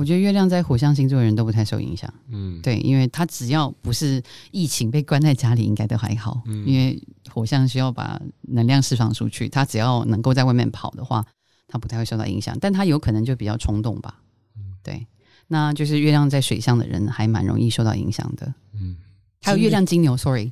我觉得月亮在火象星座的人都不太受影响，嗯，对，因为他只要不是疫情被关在家里，应该都还好。因为火象需要把能量释放出去，他只要能够在外面跑的话，他不太会受到影响。但他有可能就比较冲动吧，嗯，对。那就是月亮在水象的人还蛮容易受到影响的，嗯，还有月亮金牛，sorry。